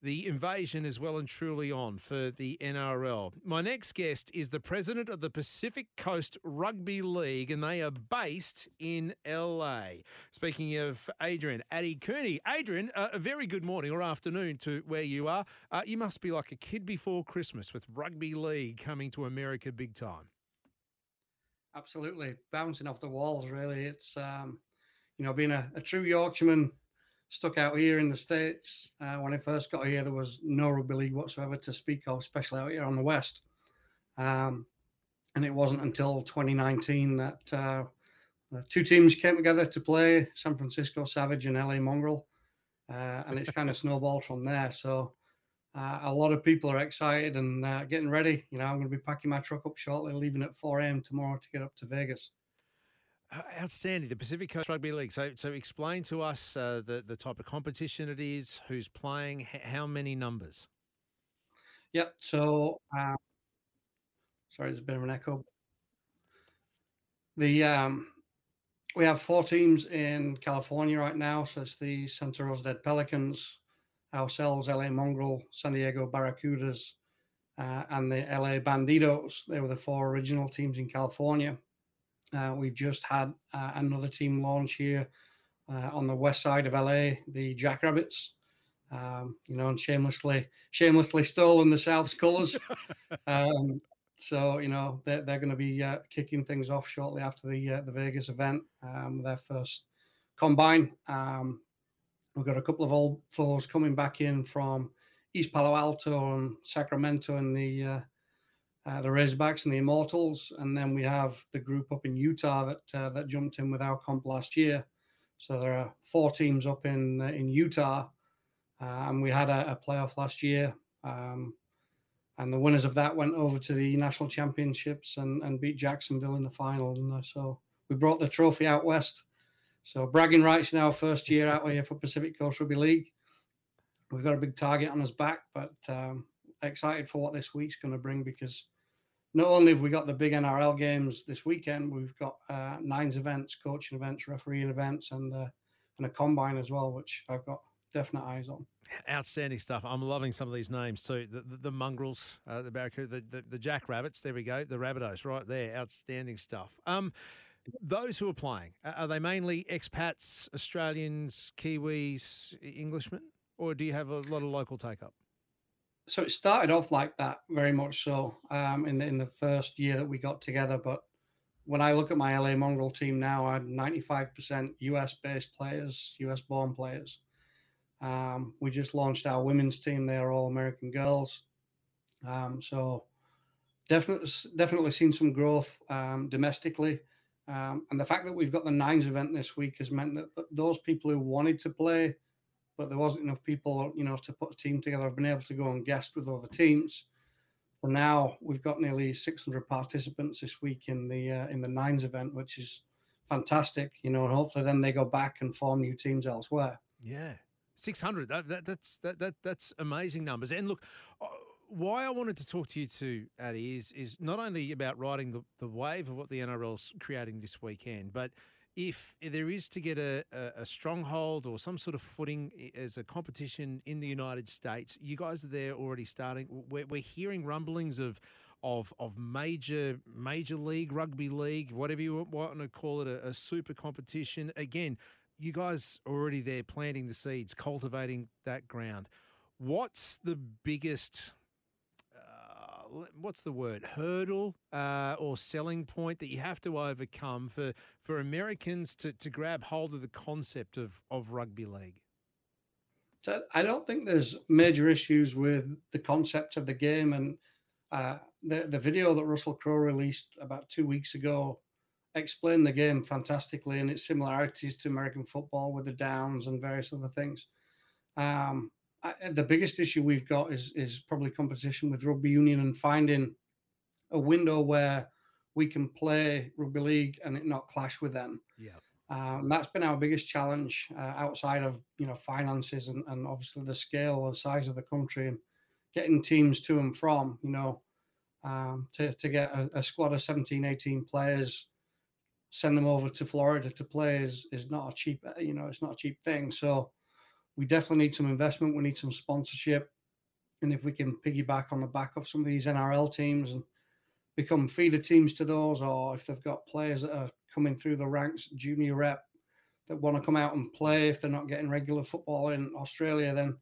The invasion is well and truly on for the NRL. My next guest is the president of the Pacific Coast Rugby League, and they are based in LA. Speaking of Adrian, Ady Cooney. Adrian, uh, a very good morning or afternoon to where you are. Uh, you must be like a kid before Christmas with Rugby League coming to America big time. Absolutely. Bouncing off the walls, really. It's, um, you know, being a, a true Yorkshireman stuck out here in the States. Uh, when I first got here, there was no rugby league whatsoever to speak of, especially out here on the West. Um, and it wasn't until 2019 that uh, two teams came together to play San Francisco Savage and LA Mongrel. Uh, and it's kind of snowballed from there. So uh, a lot of people are excited and uh, getting ready. You know, I'm going to be packing my truck up shortly, leaving at 4 a.m. tomorrow to get up to Vegas. Uh, outstanding. The Pacific Coast Rugby League. So, so explain to us uh, the the type of competition it is, who's playing, h- how many numbers. Yep. So, uh, sorry, there's a bit of an echo. The um, we have four teams in California right now. So it's the Santa Rosa Dead Pelicans, ourselves, LA Mongrel, San Diego Barracudas, uh, and the LA Bandidos. They were the four original teams in California. Uh, we've just had uh, another team launch here uh, on the west side of LA, the Jackrabbits. Um, you know, and shamelessly, shamelessly stolen the South's colours. um, so you know they're, they're going to be uh, kicking things off shortly after the uh, the Vegas event, um, their first combine. Um, we've got a couple of old foes coming back in from East Palo Alto and Sacramento in the uh, the Razorbacks and the Immortals, and then we have the group up in Utah that uh, that jumped in with our comp last year. So there are four teams up in uh, in Utah, uh, and we had a, a playoff last year. Um, and the winners of that went over to the national championships and, and beat Jacksonville in the final. And so we brought the trophy out west. So bragging rights in our first year out here for Pacific Coast Rugby League. We've got a big target on us back, but um, excited for what this week's going to bring because not only have we got the big NRL games this weekend, we've got uh, nines events, coaching events, refereeing events, and uh, and a combine as well, which I've got definite eyes on. Outstanding stuff. I'm loving some of these names too. The the, the mongrels, uh, the barracuda, the, the the jackrabbits. There we go. The Rabbitohs, right there. Outstanding stuff. Um, those who are playing are they mainly expats, Australians, Kiwis, Englishmen, or do you have a lot of local take up? So it started off like that very much so um, in the, in the first year that we got together. But when I look at my LA Mongrel team now, I had 95% US based players, US born players. Um, we just launched our women's team; they are all American girls. Um, so definitely, definitely seen some growth um, domestically. Um, and the fact that we've got the nines event this week has meant that those people who wanted to play but there wasn't enough people, you know, to put a team together. I've been able to go and guest with other teams. For now, we've got nearly 600 participants this week in the uh, in the nines event, which is fantastic. You know, and hopefully then they go back and form new teams elsewhere. Yeah, 600. That, that that's that, that that's amazing numbers. And look, uh, why I wanted to talk to you too, Ady, is is not only about riding the, the wave of what the NRL's creating this weekend, but if there is to get a, a, a, stronghold or some sort of footing as a competition in the United States, you guys are there already starting. We're, we're hearing rumblings of of of major major league rugby league, whatever you want to call it, a, a super competition. Again, you guys are already there planting the seeds, cultivating that ground. What's the biggest what's the word hurdle uh, or selling point that you have to overcome for for Americans to, to grab hold of the concept of of rugby league? So I don't think there's major issues with the concept of the game and uh, the the video that Russell Crowe released about two weeks ago explained the game fantastically and its similarities to American football with the downs and various other things. Um, I, the biggest issue we've got is is probably competition with rugby union and finding a window where we can play rugby league and it not clash with them. Yeah. Um, that's been our biggest challenge uh, outside of you know finances and, and obviously the scale and size of the country and getting teams to and from you know um, to, to get a, a, squad of 17 18 players send them over to florida to play is, is not a cheap you know it's not a cheap thing so we definitely need some investment. We need some sponsorship. And if we can piggyback on the back of some of these NRL teams and become feeder teams to those, or if they've got players that are coming through the ranks, junior rep, that want to come out and play if they're not getting regular football in Australia, then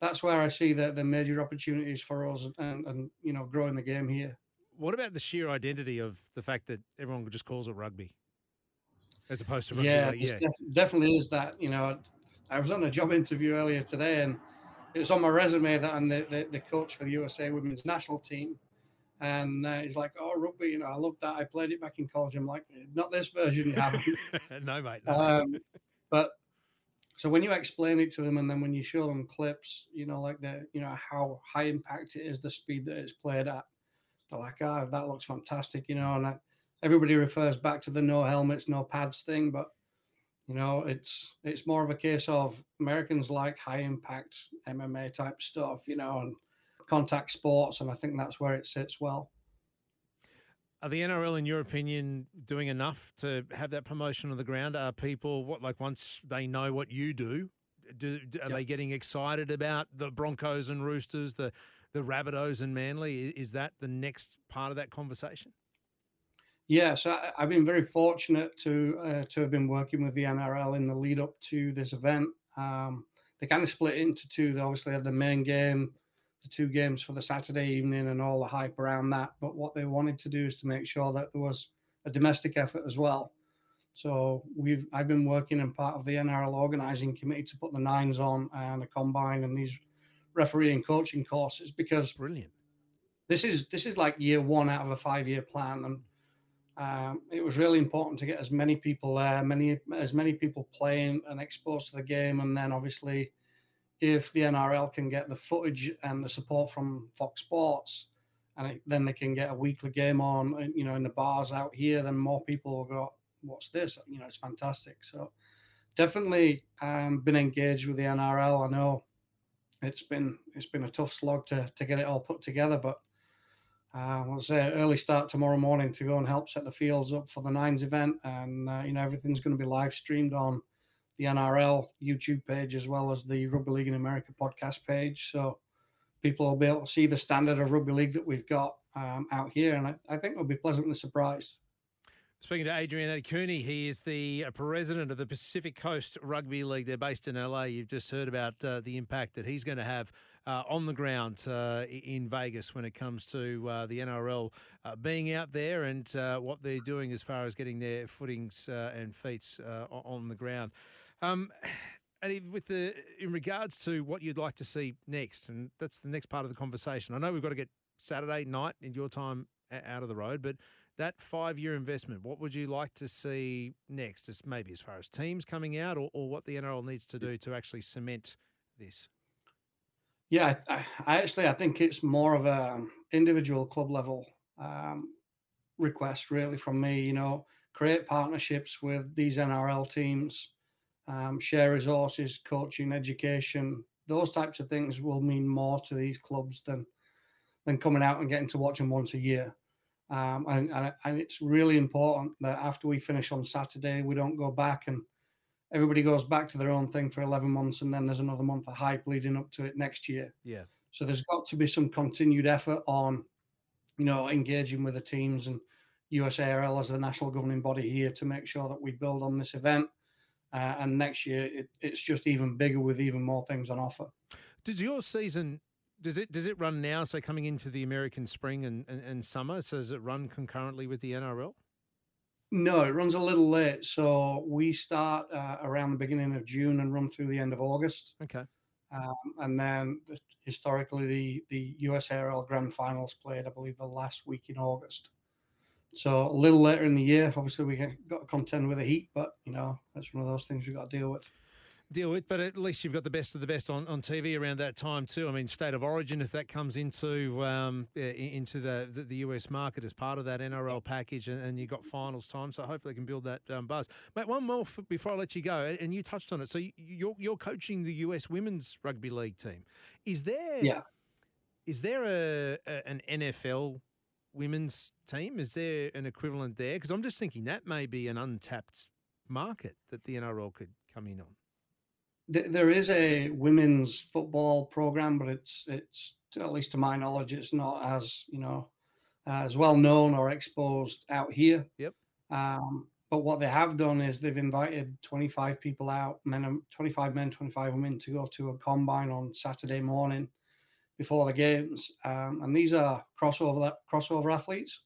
that's where I see the, the major opportunities for us and, and you know growing the game here. What about the sheer identity of the fact that everyone just calls it rugby, as opposed to rugby? Yeah, yeah. Def- definitely is that. You know, I was on a job interview earlier today, and it was on my resume that I'm the, the, the coach for the USA Women's National Team. And uh, he's like, "Oh, rugby, you know, I love that. I played it back in college." I'm like, "Not this version, you haven't." no, mate. No. Um, but so when you explain it to them, and then when you show them clips, you know, like the, you know, how high impact it is, the speed that it's played at, they're like, "Ah, oh, that looks fantastic," you know. And I, everybody refers back to the no helmets, no pads thing, but you know, it's it's more of a case of Americans like high impact MMA type stuff, you know, and contact sports, and I think that's where it sits well. Are the NRL, in your opinion, doing enough to have that promotion on the ground? Are people what like once they know what you do, do, are yep. they getting excited about the Broncos and Roosters, the the Rabbitohs and Manly? Is that the next part of that conversation? Yeah, so I, have been very fortunate to uh, to have been working with the NRL in the lead up to this event. Um, they kind of split into two. They obviously had the main game the two games for the Saturday evening and all the hype around that. But what they wanted to do is to make sure that there was a domestic effort as well. So we've I've been working in part of the NRL organising committee to put the nines on and a combine and these refereeing coaching courses because brilliant. This is this is like year one out of a five year plan, and um, it was really important to get as many people there, many as many people playing and exposed to the game, and then obviously if the NRL can get the footage and the support from Fox Sports, and it, then they can get a weekly game on, uh, you know, in the bars out here, then more people will go, "What's this?" You know, it's fantastic. So, definitely um, been engaged with the NRL. I know it's been it's been a tough slog to to get it all put together, but uh, we'll say early start tomorrow morning to go and help set the fields up for the Nines event, and uh, you know everything's going to be live streamed on the NRL YouTube page as well as the Rugby League in America podcast page. So people will be able to see the standard of rugby league that we've got um, out here, and I, I, think they'll be pleasantly surprised. Speaking to Adrian Ady Cooney, he is the uh, president of the Pacific Coast Rugby League. They're based in LA. You've just heard about uh, the impact that he's going to have uh, on the ground uh, in Vegas when it comes to uh, the NRL uh, being out there and what they're doing as far as getting their footings and feet on the ground. Um, and with the in regards to what you'd like to see next, and that's the next part of the conversation. I know we've got to get Saturday night in your time out of the road, but that five year investment, what would you like to see next? As maybe as far as teams coming out, or, or what the NRL needs to do to actually cement this. Yeah, I, I actually I think it's more of a individual club level um, request really from me. You know, create partnerships with these NRL teams um, share resources, coaching, education, those types of things will mean more to these clubs than than coming out and getting to watch them once a year. Um, and, and, and it's really important that after we finish on Saturday, we don't go back and everybody goes back to their own thing for 11 months and then there's another month of hype leading up to it next year. Yeah. So there's got to be some continued effort on, you know, engaging with the teams and USARL as the national governing body here to make sure that we build on this event uh, and next year, it, it's just even bigger with even more things on offer. Does your season does it does it run now? So coming into the American spring and, and, and summer, so does it run concurrently with the NRL? No, it runs a little late. So we start uh, around the beginning of June and run through the end of August. Okay. Um, and then historically, the the USARL Grand Finals played, I believe, the last week in August. So a little later in the year, obviously we got to contend with the heat, but you know that's one of those things we've got to deal with. Deal with, but at least you've got the best of the best on, on TV around that time too. I mean, State of Origin, if that comes into um, into the, the, the US market as part of that NRL package, and, and you've got finals time, so hopefully they can build that um, buzz. Mate, one more for, before I let you go, and you touched on it. So you're you're coaching the US Women's Rugby League team. Is there yeah? Is there a, a an NFL women's team? Is there an equivalent there? Because I'm just thinking that may be an untapped market that the NRL could come in on. Th- there is a women's football program, but it's it's at least to my knowledge, it's not as you know as well known or exposed out here. Yep. Um, but what they have done is they've invited 25 people out, men, 25 men, 25 women, to go to a combine on Saturday morning before the games. Um, and these are crossover crossover athletes.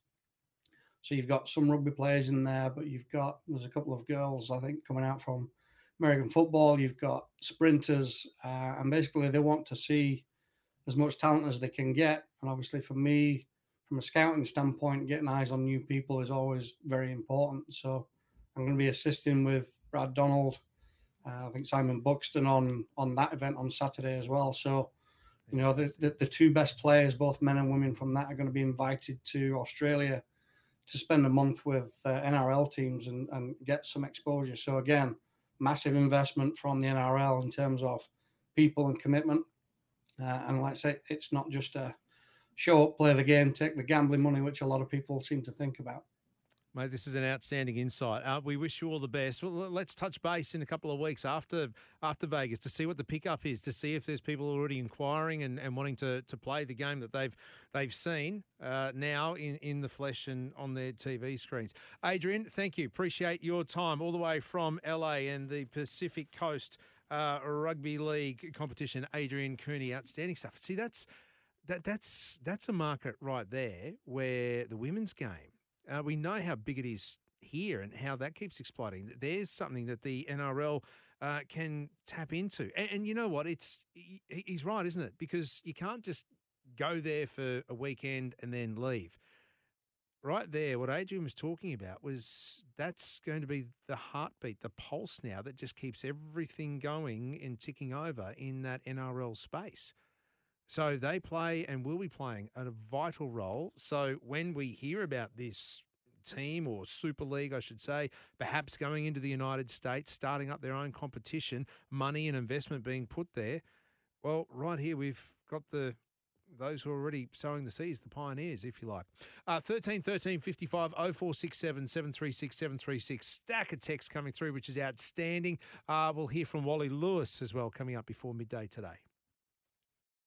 So you've got some rugby players in there, but you've got there's a couple of girls I think coming out from American football. You've got sprinters, uh, and basically they want to see as much talent as they can get. And obviously, for me, from a scouting standpoint, getting eyes on new people is always very important. So I'm going to be assisting with Brad Donald, uh, I think Simon Buxton on on that event on Saturday as well. So you know the, the, the two best players, both men and women from that, are going to be invited to Australia to spend a month with uh, NRL teams and, and get some exposure. So again, massive investment from the NRL in terms of people and commitment. Uh, and like I say, it's not just a show up, play the game, take the gambling money, which a lot of people seem to think about. Mate, this is an outstanding insight. Uh, we wish you all the best. Well, let's touch base in a couple of weeks after after Vegas to see what the pickup is, to see if there's people already inquiring and, and wanting to, to play the game that they've they've seen uh, now in, in the flesh and on their TV screens. Adrian, thank you. Appreciate your time all the way from LA and the Pacific Coast uh, Rugby League competition. Adrian Cooney, outstanding stuff. See, that's that that's that's a market right there where the women's game uh, we know how big it is here and how that keeps exploding. There's something that the NRL uh, can tap into. And, and, you know what? It's he's right, isn't it? Because you can't just go there for a weekend and then leave. Right there, what Adrian was talking about was that's going to be the heartbeat, the pulse now that just keeps everything going and ticking over in that NRL space. So they play and will be playing a vital role. So when we hear about this team or Super League, I should say, perhaps going into the United States, starting up their own competition, money and investment being put there, well, right here we've got the those who are already sowing the seeds, the pioneers, if you like. Uh, 13 13 55 0467 736 736. Stack of text coming through, which is outstanding. Uh, we'll hear from Wally Lewis as well coming up before midday today.